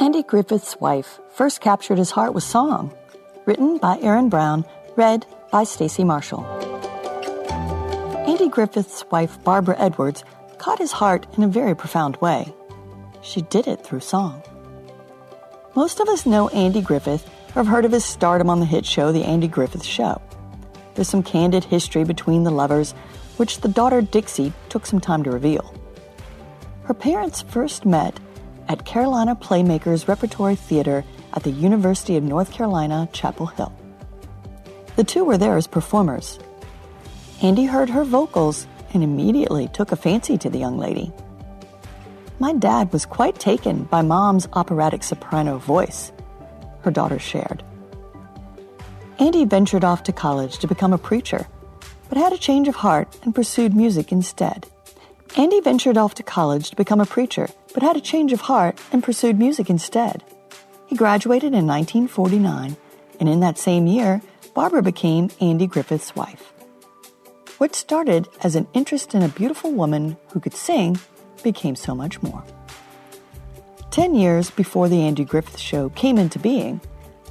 Andy Griffith's wife first captured his heart with song, written by Aaron Brown, read by Stacy Marshall. Andy Griffith's wife, Barbara Edwards, caught his heart in a very profound way. She did it through song. Most of us know Andy Griffith or have heard of his stardom on the hit show The Andy Griffith Show. There's some candid history between the lovers, which the daughter Dixie took some time to reveal. Her parents first met at Carolina Playmakers Repertory Theater at the University of North Carolina, Chapel Hill. The two were there as performers. Andy heard her vocals and immediately took a fancy to the young lady. My dad was quite taken by mom's operatic soprano voice, her daughter shared. Andy ventured off to college to become a preacher, but had a change of heart and pursued music instead. Andy ventured off to college to become a preacher, but had a change of heart and pursued music instead. He graduated in 1949, and in that same year, Barbara became Andy Griffith's wife. What started as an interest in a beautiful woman who could sing became so much more. Ten years before the Andy Griffith Show came into being,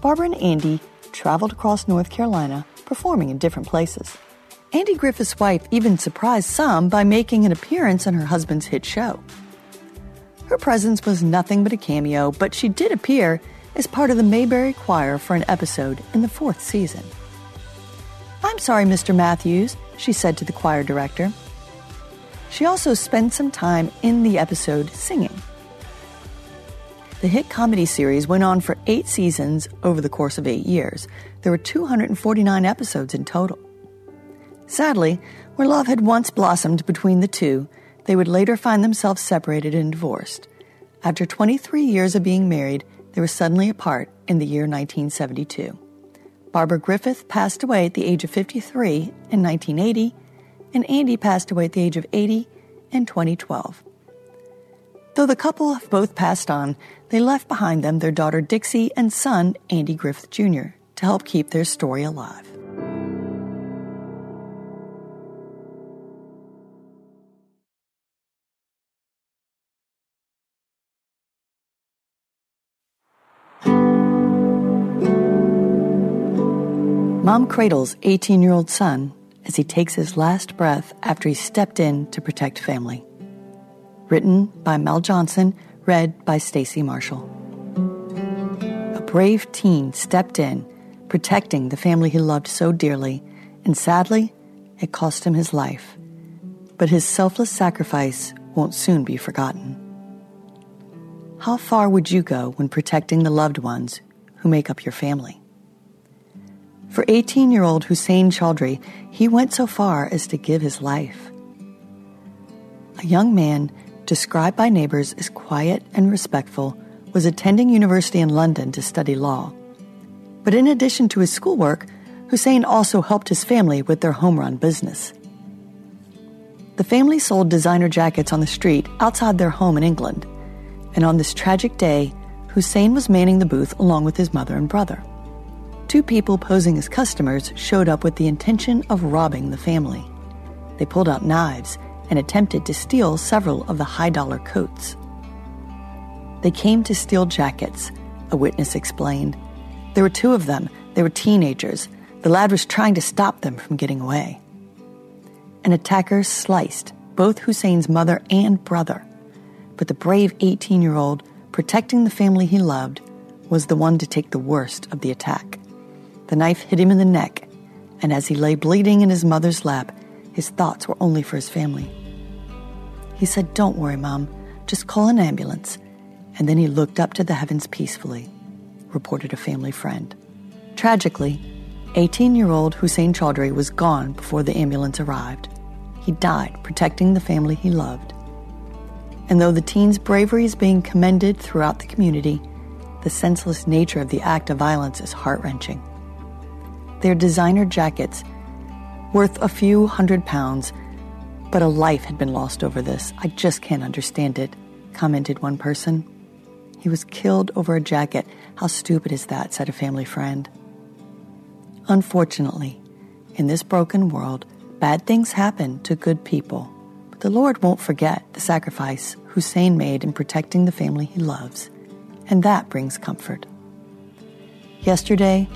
Barbara and Andy traveled across North Carolina, performing in different places. Andy Griffith's wife even surprised some by making an appearance on her husband's hit show. Her presence was nothing but a cameo, but she did appear as part of the Mayberry Choir for an episode in the fourth season. I'm sorry, Mr. Matthews, she said to the choir director. She also spent some time in the episode singing. The hit comedy series went on for eight seasons over the course of eight years. There were 249 episodes in total. Sadly, where love had once blossomed between the two, they would later find themselves separated and divorced. After 23 years of being married, they were suddenly apart in the year 1972. Barbara Griffith passed away at the age of 53 in 1980, and Andy passed away at the age of 80 in 2012. Though the couple have both passed on, they left behind them their daughter Dixie and son Andy Griffith Jr. to help keep their story alive. Mom cradles 18 year old son as he takes his last breath after he stepped in to protect family. Written by Mel Johnson, read by Stacy Marshall. A brave teen stepped in, protecting the family he loved so dearly, and sadly, it cost him his life. But his selfless sacrifice won't soon be forgotten. How far would you go when protecting the loved ones who make up your family? For 18 year old Hussein Chaudhry, he went so far as to give his life. A young man, described by neighbors as quiet and respectful, was attending university in London to study law. But in addition to his schoolwork, Hussein also helped his family with their home run business. The family sold designer jackets on the street outside their home in England, and on this tragic day, Hussein was manning the booth along with his mother and brother two people posing as customers showed up with the intention of robbing the family. They pulled out knives and attempted to steal several of the high dollar coats. They came to steal jackets, a witness explained. There were two of them. They were teenagers. The lad was trying to stop them from getting away. An attacker sliced both Hussein's mother and brother, but the brave 18 year old, protecting the family he loved, was the one to take the worst of the attack. The knife hit him in the neck, and as he lay bleeding in his mother's lap, his thoughts were only for his family. He said, Don't worry, Mom, just call an ambulance. And then he looked up to the heavens peacefully, reported a family friend. Tragically, 18 year old Hussein Chaudhry was gone before the ambulance arrived. He died protecting the family he loved. And though the teen's bravery is being commended throughout the community, the senseless nature of the act of violence is heart wrenching. Their designer jackets, worth a few hundred pounds, but a life had been lost over this. I just can't understand it, commented one person. He was killed over a jacket. How stupid is that, said a family friend. Unfortunately, in this broken world, bad things happen to good people. But the Lord won't forget the sacrifice Hussein made in protecting the family he loves, and that brings comfort. Yesterday,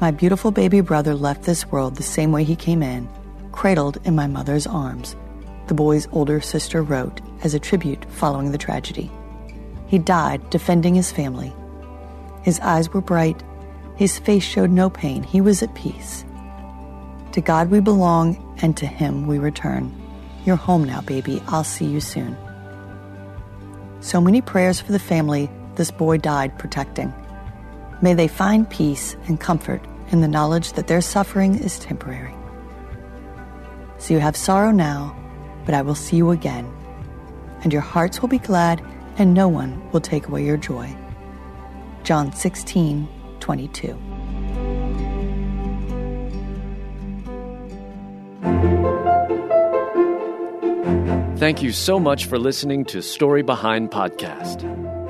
my beautiful baby brother left this world the same way he came in, cradled in my mother's arms, the boy's older sister wrote as a tribute following the tragedy. He died defending his family. His eyes were bright, his face showed no pain, he was at peace. To God we belong, and to Him we return. You're home now, baby. I'll see you soon. So many prayers for the family this boy died protecting. May they find peace and comfort in the knowledge that their suffering is temporary. So you have sorrow now, but I will see you again, and your hearts will be glad, and no one will take away your joy. John 16, 22. Thank you so much for listening to Story Behind Podcast.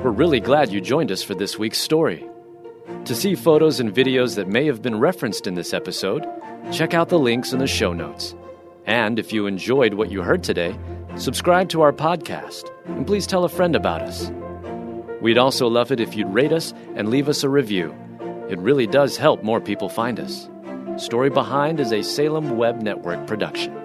We're really glad you joined us for this week's story. To see photos and videos that may have been referenced in this episode, check out the links in the show notes. And if you enjoyed what you heard today, subscribe to our podcast and please tell a friend about us. We'd also love it if you'd rate us and leave us a review. It really does help more people find us. Story Behind is a Salem Web Network production.